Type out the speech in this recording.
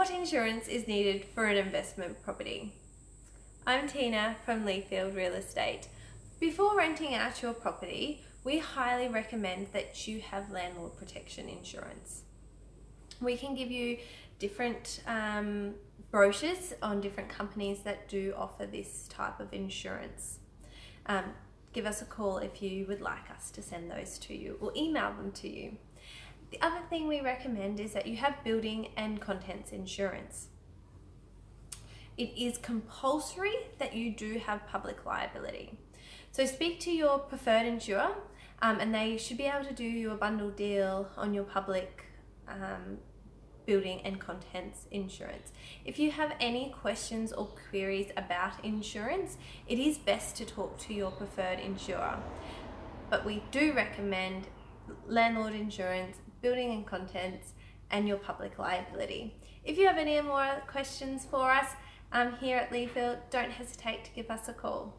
What insurance is needed for an investment property? I'm Tina from Leafield Real Estate. Before renting out your property, we highly recommend that you have landlord protection insurance. We can give you different um, brochures on different companies that do offer this type of insurance. Um, give us a call if you would like us to send those to you or email them to you. The other thing we recommend is that you have building and contents insurance. It is compulsory that you do have public liability. So speak to your preferred insurer um, and they should be able to do you a bundle deal on your public um, building and contents insurance. If you have any questions or queries about insurance, it is best to talk to your preferred insurer. But we do recommend landlord insurance, building and contents, and your public liability. If you have any more questions for us um, here at Leafield, don't hesitate to give us a call.